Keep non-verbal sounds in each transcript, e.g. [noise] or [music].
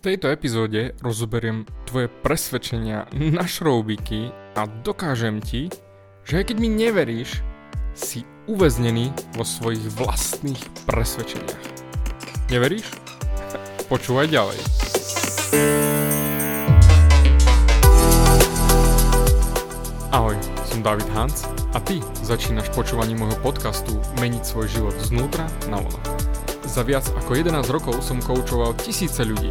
tejto epizóde rozoberiem tvoje presvedčenia na šroubíky a dokážem ti, že aj keď mi neveríš, si uväznený vo svojich vlastných presvedčeniach. Neveríš? [laughs] Počúvaj ďalej. Ahoj, som David Hans a ty začínaš počúvanie môjho podcastu Meniť svoj život znútra na vola. Za viac ako 11 rokov som koučoval tisíce ľudí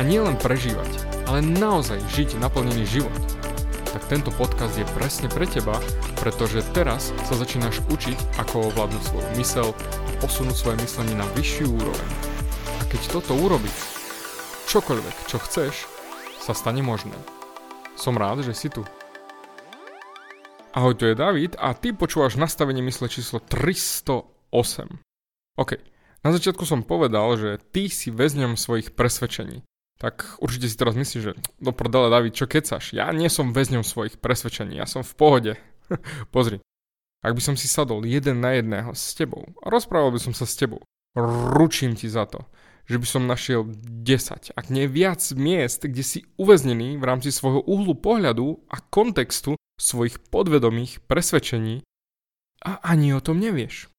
a nielen prežívať, ale naozaj žiť naplnený život, tak tento podcast je presne pre teba, pretože teraz sa začínaš učiť, ako ovládnuť svoju mysel a posunúť svoje myslenie na vyššiu úroveň. A keď toto urobíš, čokoľvek, čo chceš, sa stane možné. Som rád, že si tu. Ahoj, tu je David a ty počúvaš nastavenie mysle číslo 308. OK, na začiatku som povedal, že ty si väzňom svojich presvedčení tak určite si teraz myslíš, že do prdele David, čo kecaš? Ja nie som väzňom svojich presvedčení, ja som v pohode. [laughs] Pozri, ak by som si sadol jeden na jedného s tebou a rozprával by som sa s tebou, ručím ti za to, že by som našiel 10, ak nie viac miest, kde si uväznený v rámci svojho uhlu pohľadu a kontextu svojich podvedomých presvedčení a ani o tom nevieš.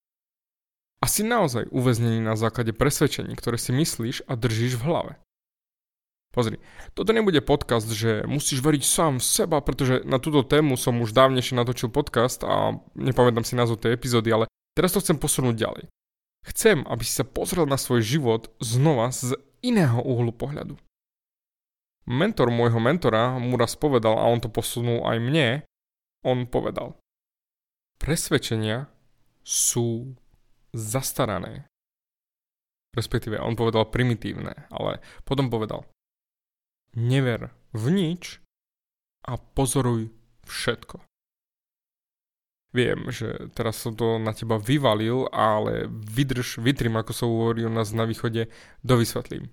A si naozaj uväznený na základe presvedčení, ktoré si myslíš a držíš v hlave. Pozri, toto nebude podcast, že musíš veriť sám v seba, pretože na túto tému som už dávnejšie natočil podcast a nepamätám si názov tej epizódy, ale teraz to chcem posunúť ďalej. Chcem, aby si sa pozrel na svoj život znova z iného uhlu pohľadu. Mentor môjho mentora mu raz povedal, a on to posunul aj mne, on povedal. Presvedčenia sú zastarané. Respektíve, on povedal primitívne, ale potom povedal, never v nič a pozoruj všetko. Viem, že teraz som to na teba vyvalil, ale vydrž, vytrím, ako sa hovorí u nás na východe, dovysvetlím.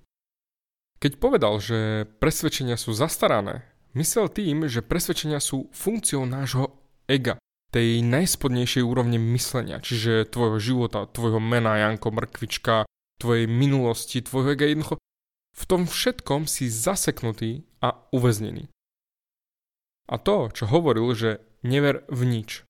Keď povedal, že presvedčenia sú zastarané, myslel tým, že presvedčenia sú funkciou nášho ega, tej najspodnejšej úrovne myslenia, čiže tvojho života, tvojho mena, Janko, Mrkvička, tvojej minulosti, tvojho ega, jednoducho v tom všetkom si zaseknutý a uväznený. A to, čo hovoril, že never v nič.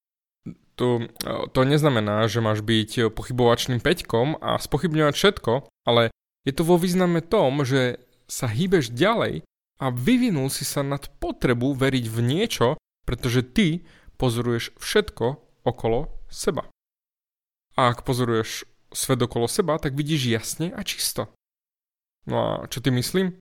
To, to neznamená, že máš byť pochybovačným peťkom a spochybňovať všetko, ale je to vo význame tom, že sa hýbeš ďalej a vyvinul si sa nad potrebu veriť v niečo, pretože ty pozoruješ všetko okolo seba. A ak pozoruješ svet okolo seba, tak vidíš jasne a čisto. No a čo ty myslím?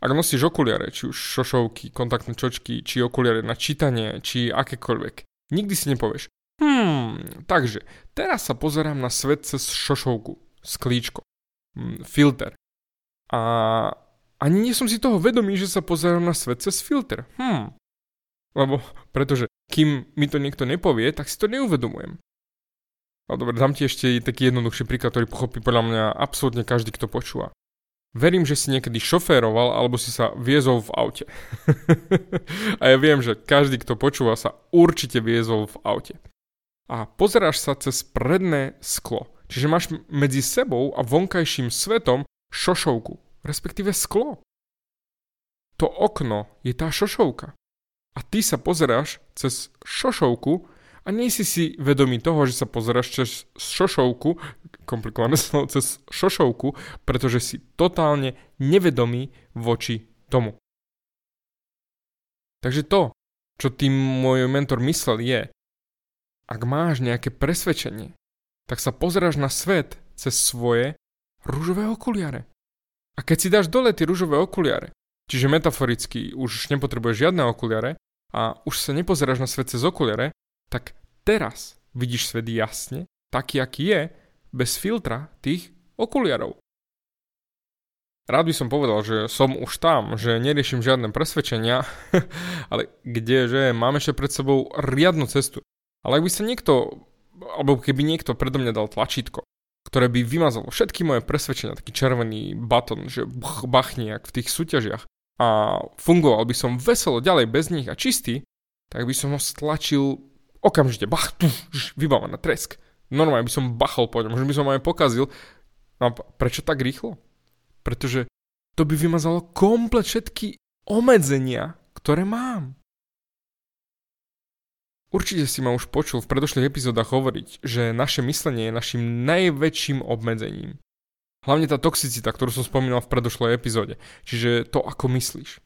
Ak nosíš okuliare, či už šošovky, kontaktné čočky, či okuliare na čítanie, či akékoľvek, nikdy si nepovieš, hmm, takže teraz sa pozerám na svet cez šošovku, sklíčko, hmm, filter. A ani nie som si toho vedomý, že sa pozerám na svet cez filter. Hmm. Lebo, pretože kým mi to niekto nepovie, tak si to neuvedomujem. No dobre, dám ti ešte taký jednoduchší príklad, ktorý pochopí podľa mňa absolútne každý, kto počúva. Verím, že si niekedy šoféroval alebo si sa viezol v aute. [laughs] a ja viem, že každý, kto počúva, sa určite viezol v aute. A pozeráš sa cez predné sklo. Čiže máš medzi sebou a vonkajším svetom šošovku, respektíve sklo. To okno je tá šošovka. A ty sa pozeráš cez šošovku a nie si si vedomý toho, že sa pozeráš cez šošovku, komplikované [laughs] slovo, cez šošovku, pretože si totálne nevedomý voči tomu. Takže to, čo tým môj mentor myslel je, ak máš nejaké presvedčenie, tak sa pozeráš na svet cez svoje rúžové okuliare. A keď si dáš dole tie rúžové okuliare, čiže metaforicky už nepotrebuješ žiadne okuliare a už sa nepozeráš na svet cez okuliare, tak teraz vidíš svet jasne, taký, aký je, bez filtra tých okuliarov. rád by som povedal, že som už tam, že neriešim žiadne presvedčenia, [laughs] ale kdeže, mám ešte pred sebou riadnu cestu. Ale ak by sa niekto, alebo keby niekto predo mňa dal tlačítko, ktoré by vymazalo všetky moje presvedčenia, taký červený baton, že bachni jak v tých súťažiach a fungoval by som veselo ďalej bez nich a čistý, tak by som ho stlačil okamžite, bach, tu, vybavené, tresk. Normálne by som bachol po ňom, možno by som aj pokazil. No a prečo tak rýchlo? Pretože to by vymazalo komplet všetky obmedzenia, ktoré mám. Určite si ma už počul v predošlých epizódach hovoriť, že naše myslenie je našim najväčším obmedzením. Hlavne tá toxicita, ktorú som spomínal v predošlej epizóde, čiže to, ako myslíš.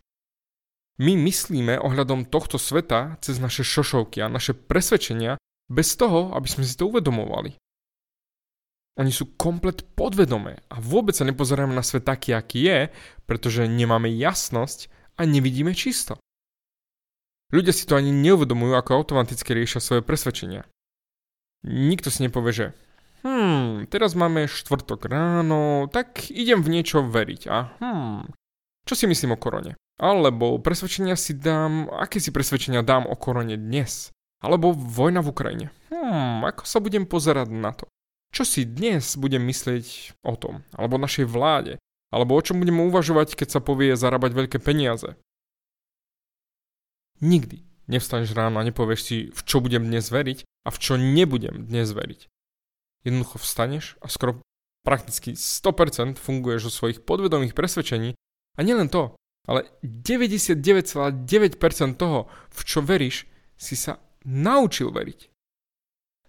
My myslíme ohľadom tohto sveta cez naše šošovky a naše presvedčenia bez toho, aby sme si to uvedomovali. Oni sú komplet podvedomé a vôbec sa nepozeráme na svet taký, aký je, pretože nemáme jasnosť a nevidíme čisto. Ľudia si to ani neuvedomujú, ako automaticky riešia svoje presvedčenia. Nikto si nepovie, že hmm, teraz máme štvrtok ráno, tak idem v niečo veriť a hmm, čo si myslím o korone? Alebo presvedčenia si dám, aké si presvedčenia dám o korone dnes? Alebo vojna v Ukrajine. Hmm, ako sa budem pozerať na to? Čo si dnes budem myslieť o tom? Alebo našej vláde? Alebo o čom budem uvažovať, keď sa povie zarábať veľké peniaze? Nikdy nevstaneš ráno a nepovieš si, v čo budem dnes veriť a v čo nebudem dnes veriť. Jednoducho vstaneš a skoro prakticky 100% funguješ zo svojich podvedomých presvedčení a nielen to, ale 99,9% toho, v čo veríš, si sa naučil veriť.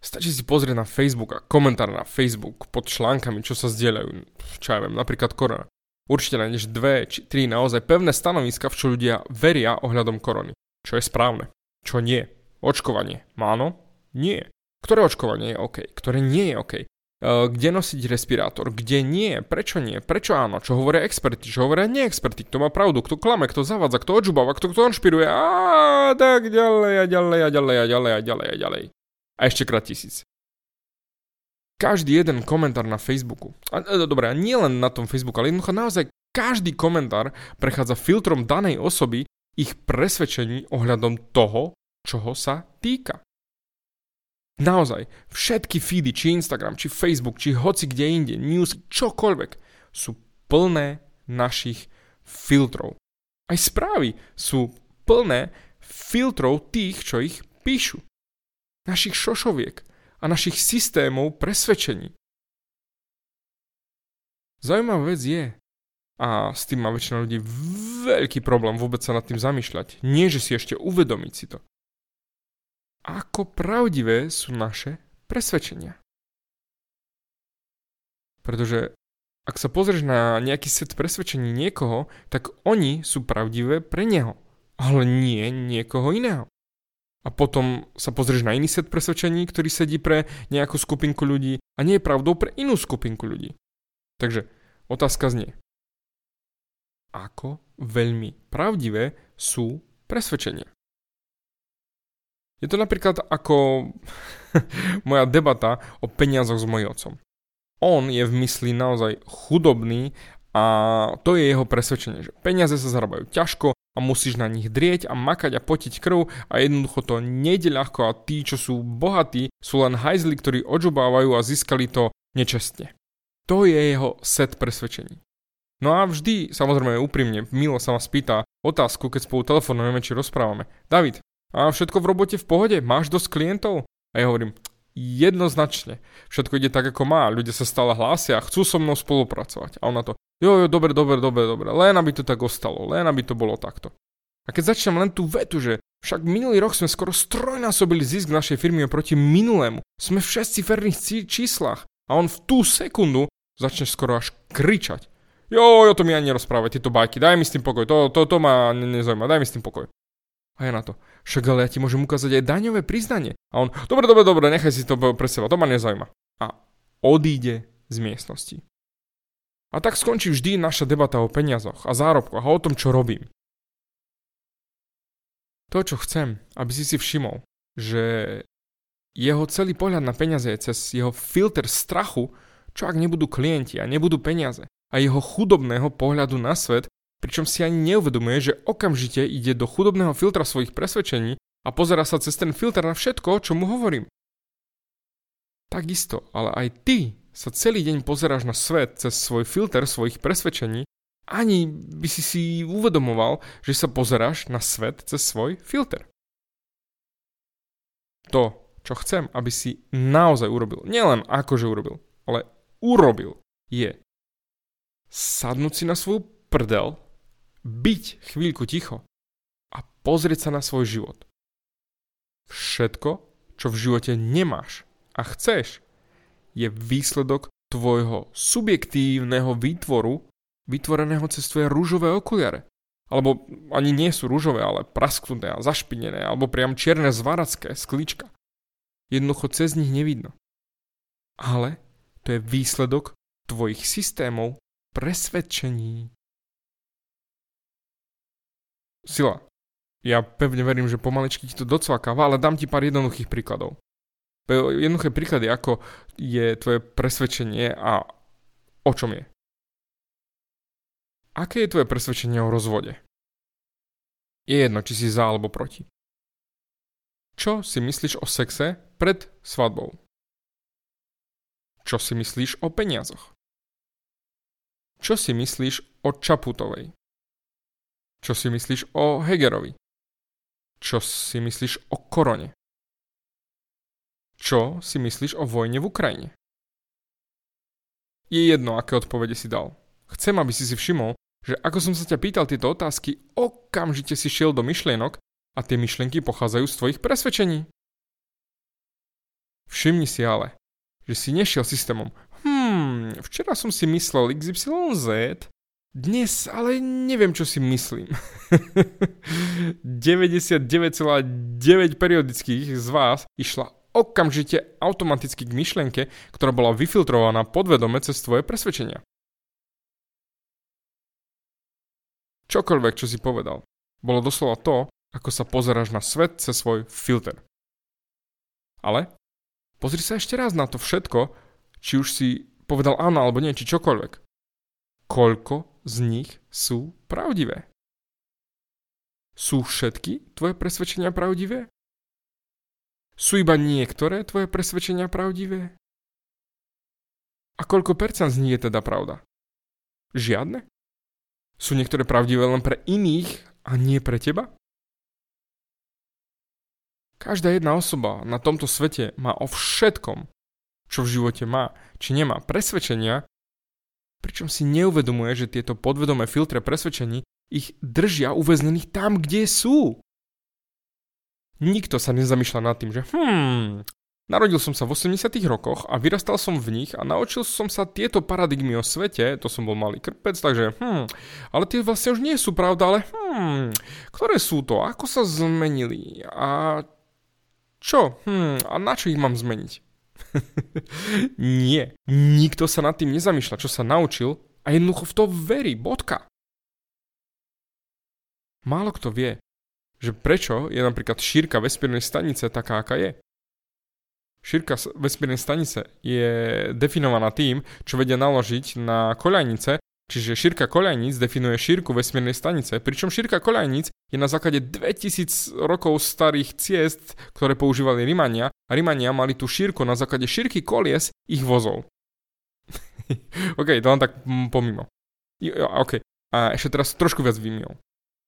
Stačí si pozrieť na Facebook a komentár na Facebook pod článkami, čo sa zdieľajú, čo ja viem, napríklad korona. Určite nájdeš dve či tri naozaj pevné stanoviska, v čo ľudia veria ohľadom korony. Čo je správne, čo nie. Očkovanie. Áno? Nie. Ktoré očkovanie je OK, ktoré nie je OK. Eh, kde nosiť respirátor, kde nie, prečo nie, prečo áno, čo hovoria experti, čo hovoria neexperti, kto má pravdu, kto klame, kto zavádza, kto odžubáva, kto kto a tak ďalej a ďalej a ďalej a ďalej a ďalej a ďalej. A ešte krát tisíc. Každý jeden komentár na Facebooku, a, e, dobre, a nie len na tom Facebooku, ale jednoducho naozaj každý komentár prechádza filtrom danej osoby ich presvedčení ohľadom toho, čoho sa týka. Naozaj, všetky feedy, či Instagram, či Facebook, či hoci kde inde, news, čokoľvek, sú plné našich filtrov. Aj správy sú plné filtrov tých, čo ich píšu. Našich šošoviek a našich systémov presvedčení. Zaujímavá vec je, a s tým má väčšina ľudí veľký problém vôbec sa nad tým zamýšľať. Nie, že si ešte uvedomiť si to ako pravdivé sú naše presvedčenia. Pretože ak sa pozrieš na nejaký set presvedčení niekoho, tak oni sú pravdivé pre neho, ale nie niekoho iného. A potom sa pozrieš na iný set presvedčení, ktorý sedí pre nejakú skupinku ľudí a nie je pravdou pre inú skupinku ľudí. Takže otázka znie. Ako veľmi pravdivé sú presvedčenia? Je to napríklad ako [laughs] moja debata o peniazoch s mojím otcom. On je v mysli naozaj chudobný a to je jeho presvedčenie, že peniaze sa zarábajú ťažko a musíš na nich drieť a makať a potiť krv a jednoducho to nejde ľahko a tí, čo sú bohatí, sú len hajzli, ktorí odžubávajú a získali to nečestne. To je jeho set presvedčení. No a vždy, samozrejme úprimne, Milo sa ma spýta otázku, keď spolu telefonujeme či rozprávame. David, a všetko v robote v pohode? Máš dosť klientov? A ja hovorím, jednoznačne. Všetko ide tak, ako má. Ľudia sa stále hlásia, chcú so mnou spolupracovať. A ona to, jo, jo, dobre, dobre, dobre, dobre, len aby to tak ostalo, len aby to bolo takto. A keď začnem len tú vetu, že však minulý rok sme skoro strojnásobili zisk našej firmy oproti minulému, sme v šesciferných číslach a on v tú sekundu začne skoro až kričať. Jo, jo, to mi ani nerozprávať, tieto bajky, daj mi s tým pokoj, to, to, to ma nezaujíma, daj mi s tým pokoj. A ja na to, však ale ja ti môžem ukázať aj daňové priznanie. A on, dobre, dobre, dobre, nechaj si to pre seba, to ma nezaujíma. A odíde z miestnosti. A tak skončí vždy naša debata o peniazoch a zárobkoch a o tom, čo robím. To, čo chcem, aby si si všimol, že jeho celý pohľad na peniaze je cez jeho filter strachu, čo ak nebudú klienti a nebudú peniaze. a jeho chudobného pohľadu na svet, pričom si ani neuvedomuje, že okamžite ide do chudobného filtra svojich presvedčení a pozera sa cez ten filter na všetko, čo mu hovorím. Takisto, ale aj ty sa celý deň pozeráš na svet cez svoj filter svojich presvedčení, ani by si si uvedomoval, že sa pozeráš na svet cez svoj filter. To, čo chcem, aby si naozaj urobil, nielen akože urobil, ale urobil, je sadnúť si na svoju prdel, byť chvíľku ticho a pozrieť sa na svoj život. Všetko, čo v živote nemáš, a chceš, je výsledok tvojho subjektívneho výtvoru, vytvoreného cez tvoje rúžové okuliare. Alebo ani nie sú rúžové, ale prasknuté a zašpinené, alebo priam čierne zvaracké sklíčka. Jednoducho cez nich nevidno. Ale to je výsledok tvojich systémov presvedčení. Sila. Ja pevne verím, že pomaličky ti to docvakáva, ale dám ti pár jednoduchých príkladov. Jednoduché príklady, ako je tvoje presvedčenie a o čom je. Aké je tvoje presvedčenie o rozvode? Je jedno, či si za alebo proti. Čo si myslíš o sexe pred svadbou? Čo si myslíš o peniazoch? Čo si myslíš o Čaputovej? Čo si myslíš o Hegerovi? Čo si myslíš o korone? Čo si myslíš o vojne v Ukrajine? Je jedno, aké odpovede si dal. Chcem, aby si si všimol, že ako som sa ťa pýtal tieto otázky, okamžite si šiel do myšlienok a tie myšlienky pochádzajú z tvojich presvedčení. Všimni si ale, že si nešiel systémom. Hmm, včera som si myslel XYZ, dnes ale neviem, čo si myslím. [laughs] 99,9 periodických z vás išla okamžite automaticky k myšlienke, ktorá bola vyfiltrovaná podvedome cez tvoje presvedčenia. Čokoľvek, čo si povedal, bolo doslova to, ako sa pozeráš na svet cez svoj filter. Ale pozri sa ešte raz na to všetko, či už si povedal áno alebo nie, či čokoľvek. Koľko z nich sú pravdivé? Sú všetky tvoje presvedčenia pravdivé? Sú iba niektoré tvoje presvedčenia pravdivé? A koľko percent z nich je teda pravda? Žiadne? Sú niektoré pravdivé len pre iných a nie pre teba? Každá jedna osoba na tomto svete má o všetkom, čo v živote má, či nemá presvedčenia, pričom si neuvedomuje, že tieto podvedomé filtre presvedčení ich držia uväznených tam, kde sú. Nikto sa nezamýšľa nad tým, že hmm, narodil som sa v 80 rokoch a vyrastal som v nich a naučil som sa tieto paradigmy o svete, to som bol malý krpec, takže hmm, ale tie vlastne už nie sú pravda, ale hmm, ktoré sú to, ako sa zmenili a čo, hmm, a na čo ich mám zmeniť? [laughs] nie, nikto sa nad tým nezamýšľa, čo sa naučil a jednoducho v to verí, bodka. Málo kto vie, že prečo je napríklad šírka vesmírnej stanice taká, aká je. Šírka vesmírnej stanice je definovaná tým, čo vedia naložiť na koľajnice, čiže šírka koľajníc definuje šírku vesmírnej stanice, pričom šírka koľajníc je na základe 2000 rokov starých ciest, ktoré používali Rimania Rimania mali tú šírku na základe šírky kolies ich vozov. [laughs] OK, to len tak pomimo. OK, a ešte teraz trošku viac výmil.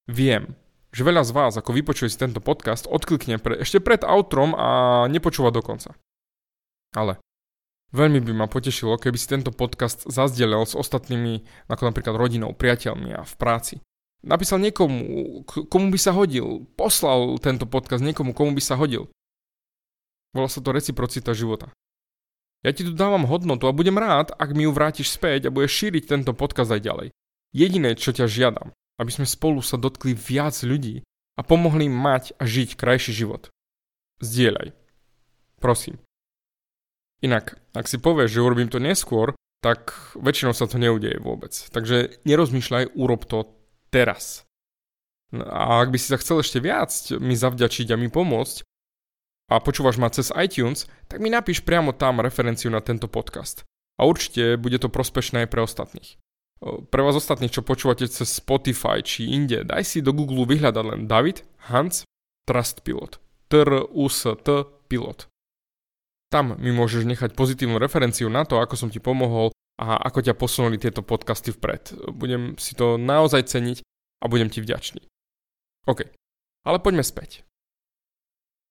Viem, že veľa z vás, ako vypočuje si tento podcast, odklikne pre, ešte pred outrom a nepočúva do konca. Ale veľmi by ma potešilo, keby si tento podcast zazdelil s ostatnými, ako napríklad rodinou, priateľmi a v práci. Napísal niekomu, komu by sa hodil, poslal tento podcast niekomu, komu by sa hodil. Volá sa to reciprocita života. Ja ti tu dávam hodnotu a budem rád, ak mi ju vrátiš späť a budeš šíriť tento podcast aj ďalej. Jediné, čo ťa žiadam, aby sme spolu sa dotkli viac ľudí a pomohli im mať a žiť krajší život. Zdieľaj. Prosím. Inak, ak si povieš, že urobím to neskôr, tak väčšinou sa to neudeje vôbec. Takže nerozmýšľaj, urob to teraz. A ak by si sa chcel ešte viac mi zavďačiť a mi pomôcť a počúvaš ma cez iTunes, tak mi napíš priamo tam referenciu na tento podcast. A určite bude to prospešné aj pre ostatných. Pre vás ostatných, čo počúvate cez Spotify či inde, daj si do Google vyhľadať len David Hans Trust Pilot. T-R-U-S-T Pilot. Tam mi môžeš nechať pozitívnu referenciu na to, ako som ti pomohol a ako ťa posunuli tieto podcasty vpred. Budem si to naozaj ceniť a budem ti vďačný. OK, ale poďme späť.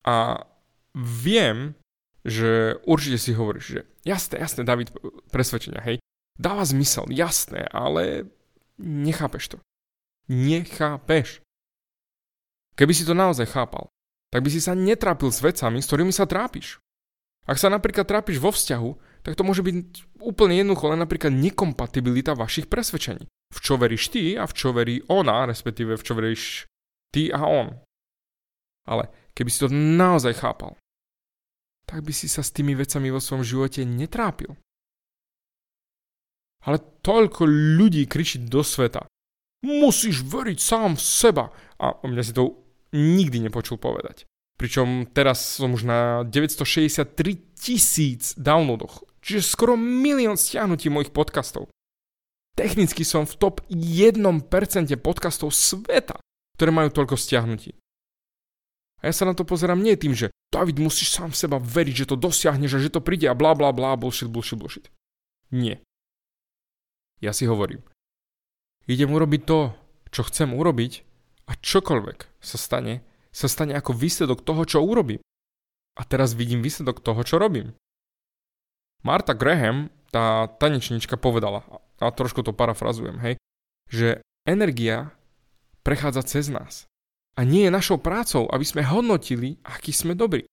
A viem, že určite si hovoríš, že jasné, jasné, David, presvedčenia, hej, Dáva zmysel, jasné, ale nechápeš to. Nechápeš. Keby si to naozaj chápal, tak by si sa netrápil s vecami, s ktorými sa trápiš. Ak sa napríklad trápiš vo vzťahu, tak to môže byť úplne jednoducho len napríklad nekompatibilita vašich presvedčení. V čo veríš ty a v čo verí ona, respektíve v čo veríš ty a on. Ale keby si to naozaj chápal, tak by si sa s tými vecami vo svojom živote netrápil. Ale toľko ľudí kričí do sveta. Musíš veriť sám v seba. A o mňa si to nikdy nepočul povedať. Pričom teraz som už na 963 tisíc downloadoch, čiže skoro milión stiahnutí mojich podcastov. Technicky som v top 1% podcastov sveta, ktoré majú toľko stiahnutí. Ja sa na to pozerám nie tým, že David musíš sám v seba veriť, že to dosiahneš a že to príde a bla bla bla, bullshit, bullshit, bullshit. Nie. Ja si hovorím, idem urobiť to, čo chcem urobiť a čokoľvek sa stane, sa stane ako výsledok toho, čo urobím. A teraz vidím výsledok toho, čo robím. Marta Graham, tá tanečnička, povedala, a trošku to parafrazujem, hej, že energia prechádza cez nás. A nie je našou prácou, aby sme hodnotili, aký sme dobrí.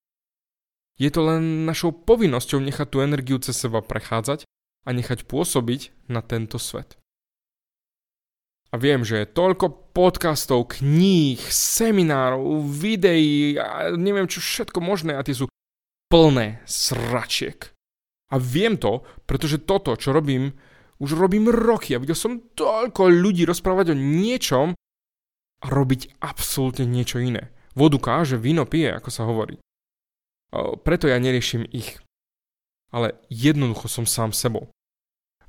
Je to len našou povinnosťou nechať tú energiu cez seba prechádzať a nechať pôsobiť na tento svet. A viem, že je toľko podcastov, kníh, seminárov, videí a neviem čo všetko možné a tie sú plné sračiek. A viem to, pretože toto, čo robím, už robím roky a videl som toľko ľudí rozprávať o niečom a robiť absolútne niečo iné. Vodu káže, víno pije, ako sa hovorí. Preto ja neriešim ich ale jednoducho som sám sebou.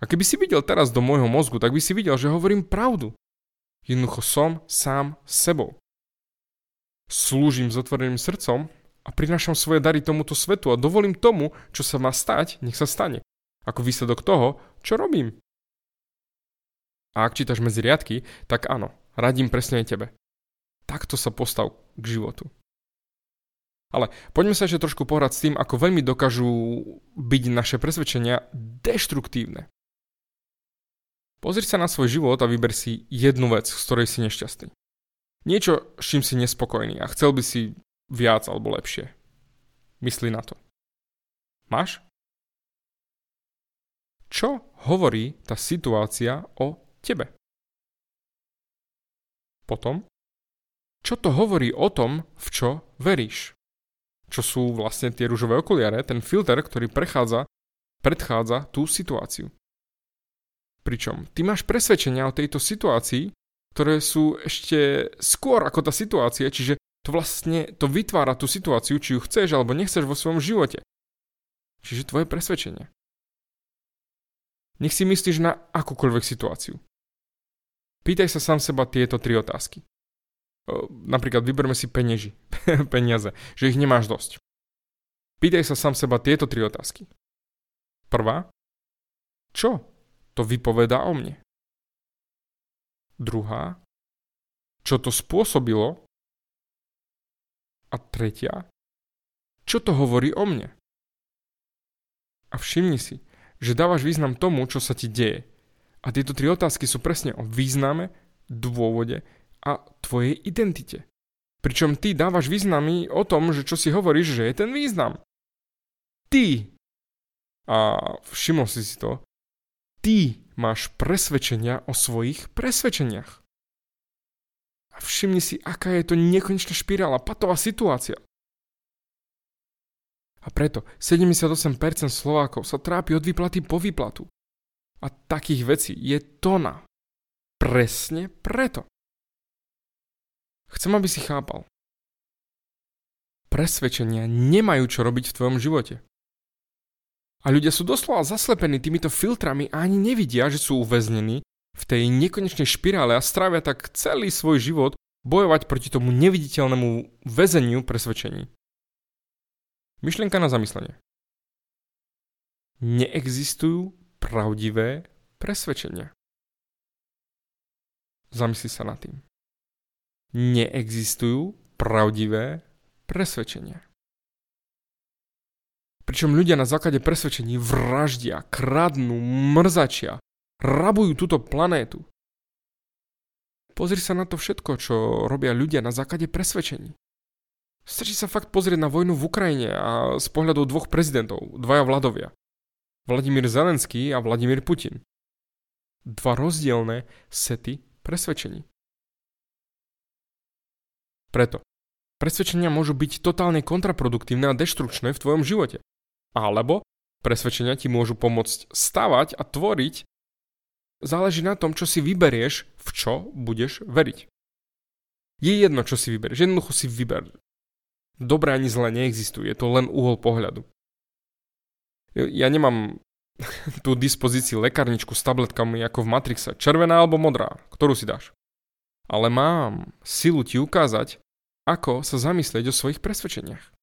A keby si videl teraz do môjho mozgu, tak by si videl, že hovorím pravdu. Jednoducho som sám sebou. Slúžim s otvoreným srdcom a prinášam svoje dary tomuto svetu a dovolím tomu, čo sa má stať, nech sa stane. Ako výsledok toho, čo robím. A ak čítaš medzi riadky, tak áno, radím presne aj tebe. Takto sa postav k životu. Ale poďme sa ešte trošku pohrať s tým, ako veľmi dokážu byť naše presvedčenia deštruktívne. Pozri sa na svoj život a vyber si jednu vec, z ktorej si nešťastný. Niečo, s čím si nespokojný a chcel by si viac alebo lepšie. Mysli na to. Máš? Čo hovorí tá situácia o tebe? Potom, čo to hovorí o tom, v čo veríš? čo sú vlastne tie rúžové okuliare, ten filter, ktorý prechádza, predchádza tú situáciu. Pričom ty máš presvedčenia o tejto situácii, ktoré sú ešte skôr ako tá situácia, čiže to vlastne to vytvára tú situáciu, či ju chceš alebo nechceš vo svojom živote. Čiže tvoje presvedčenie. Nech si myslíš na akúkoľvek situáciu. Pýtaj sa sám seba tieto tri otázky napríklad vyberme si penieži, [laughs] peniaze, že ich nemáš dosť. Pýtaj sa sám seba tieto tri otázky. Prvá, čo to vypovedá o mne? Druhá, čo to spôsobilo? A tretia, čo to hovorí o mne? A všimni si, že dávaš význam tomu, čo sa ti deje. A tieto tri otázky sú presne o význame, dôvode a tvojej identite. Pričom ty dávaš významy o tom, že čo si hovoríš, že je ten význam. Ty, a všimol si si to, ty máš presvedčenia o svojich presvedčeniach. A všimni si, aká je to nekonečná špirála, patová situácia. A preto 78% Slovákov sa trápi od výplaty po výplatu. A takých vecí je tona. Presne preto. Chcem, aby si chápal. Presvedčenia nemajú čo robiť v tvojom živote. A ľudia sú doslova zaslepení týmito filtrami a ani nevidia, že sú uväznení v tej nekonečnej špirále a strávia tak celý svoj život bojovať proti tomu neviditeľnému väzeniu presvedčení. Myšlienka na zamyslenie. Neexistujú pravdivé presvedčenia. Zamysli sa nad tým. Neexistujú pravdivé presvedčenia. Pričom ľudia na základe presvedčení vraždia, kradnú, mrzačia, rabujú túto planétu. Pozri sa na to všetko, čo robia ľudia na základe presvedčení. Stačí sa fakt pozrieť na vojnu v Ukrajine a z pohľadu dvoch prezidentov, dvaja vladovia. Vladimír Zelenský a Vladimír Putin. Dva rozdielne sety presvedčení. Preto, presvedčenia môžu byť totálne kontraproduktívne a deštrukčné v tvojom živote. Alebo presvedčenia ti môžu pomôcť stavať a tvoriť. Záleží na tom, čo si vyberieš, v čo budeš veriť. Je jedno, čo si vyberieš. Jednoducho si vyber dobré ani zlé neexistuje, je to len uhol pohľadu. Ja nemám [laughs] tú dispozícii lekárničku s tabletkami ako v Matrixe, červená alebo modrá, ktorú si dáš. Ale mám silu ti ukázať, ako sa zamyslieť o svojich presvedčeniach.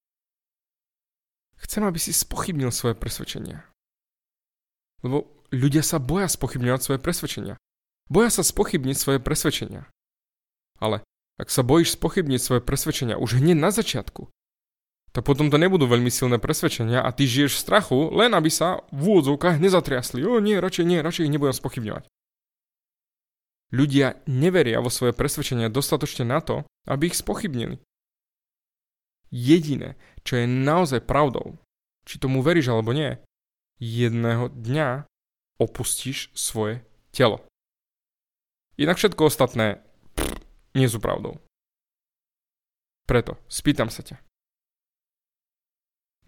Chcem, aby si spochybnil svoje presvedčenia. Lebo ľudia sa boja spochybňovať svoje presvedčenia. Boja sa spochybniť svoje presvedčenia. Ale ak sa bojíš spochybniť svoje presvedčenia už hneď na začiatku, tak potom to nebudú veľmi silné presvedčenia a ty žiješ v strachu, len aby sa v úvodzovkách nezatriasli. O nie, radšej nie, radšej ich nebudem spochybňovať. Ľudia neveria vo svoje presvedčenia dostatočne na to, aby ich spochybnili. Jediné, čo je naozaj pravdou, či tomu veríš alebo nie, jedného dňa opustíš svoje telo. Inak všetko ostatné nie sú pravdou. Preto spýtam sa ťa.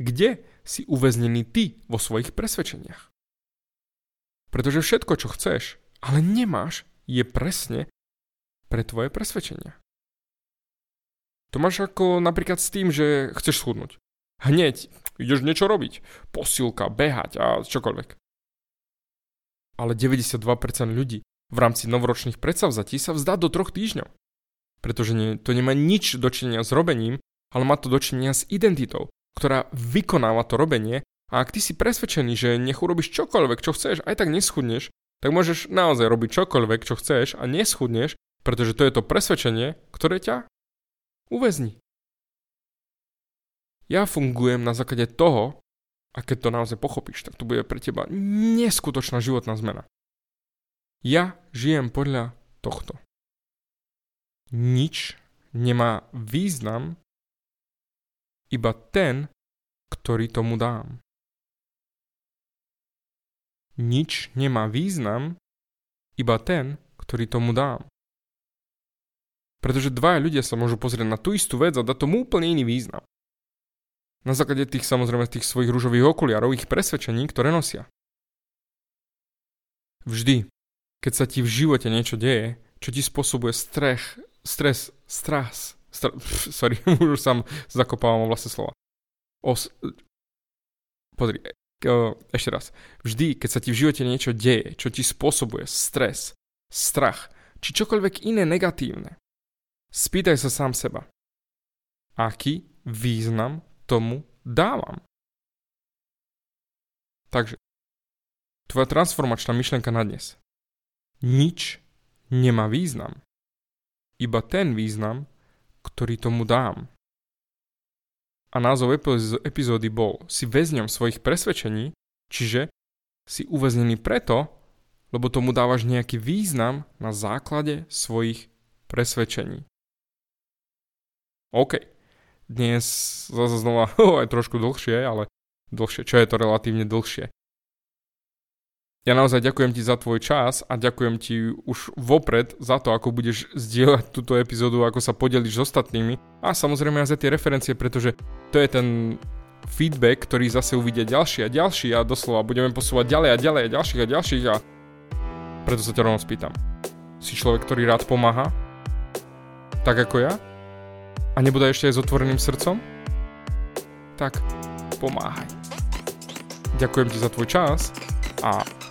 Kde si uväznený ty vo svojich presvedčeniach? Pretože všetko, čo chceš, ale nemáš, je presne pre tvoje presvedčenia. To máš ako napríklad s tým, že chceš schudnúť. Hneď ideš niečo robiť. Posilka, behať a čokoľvek. Ale 92% ľudí v rámci novoročných predsavzatí sa vzdá do troch týždňov pretože to nemá nič dočinenia s robením, ale má to dočinenia s identitou, ktorá vykonáva to robenie a ak ty si presvedčený, že nech urobíš čokoľvek, čo chceš, aj tak neschudneš, tak môžeš naozaj robiť čokoľvek, čo chceš a neschudneš, pretože to je to presvedčenie, ktoré ťa uväzní. Ja fungujem na základe toho, a keď to naozaj pochopíš, tak to bude pre teba neskutočná životná zmena. Ja žijem podľa tohto nič nemá význam, iba ten, ktorý tomu dám. Nič nemá význam, iba ten, ktorý tomu dám. Pretože dvaja ľudia sa môžu pozrieť na tú istú vec a dať tomu úplne iný význam. Na základe tých samozrejme tých svojich rúžových okuliarov, ich presvedčení, ktoré nosia. Vždy, keď sa ti v živote niečo deje, čo ti spôsobuje strech, stres, stras, stra, pf, sorry, [laughs] už sám zakopávam o vlastné slova. Os, pozri, e, ešte raz. Vždy, keď sa ti v živote niečo deje, čo ti spôsobuje stres, strach, či čokoľvek iné negatívne, spýtaj sa sám seba. Aký význam tomu dávam? Takže, tvoja transformačná myšlenka na dnes. Nič nemá význam iba ten význam, ktorý tomu dám. A názov epizódy bol Si väzňom svojich presvedčení, čiže si uväznený preto, lebo tomu dávaš nejaký význam na základe svojich presvedčení. OK, dnes zase znova [laughs] aj trošku dlhšie, ale dlhšie, čo je to relatívne dlhšie. Ja naozaj ďakujem ti za tvoj čas a ďakujem ti už vopred za to, ako budeš zdieľať túto epizódu, ako sa podeliš s ostatnými a samozrejme aj za tie referencie, pretože to je ten feedback, ktorý zase uvidia ďalší a ďalší a doslova budeme posúvať ďalej a ďalej a ďalších a ďalších a preto sa ťa rovno spýtam. Si človek, ktorý rád pomáha? Tak ako ja? A nebude ešte aj s otvoreným srdcom? Tak pomáhaj. Ďakujem ti za tvoj čas a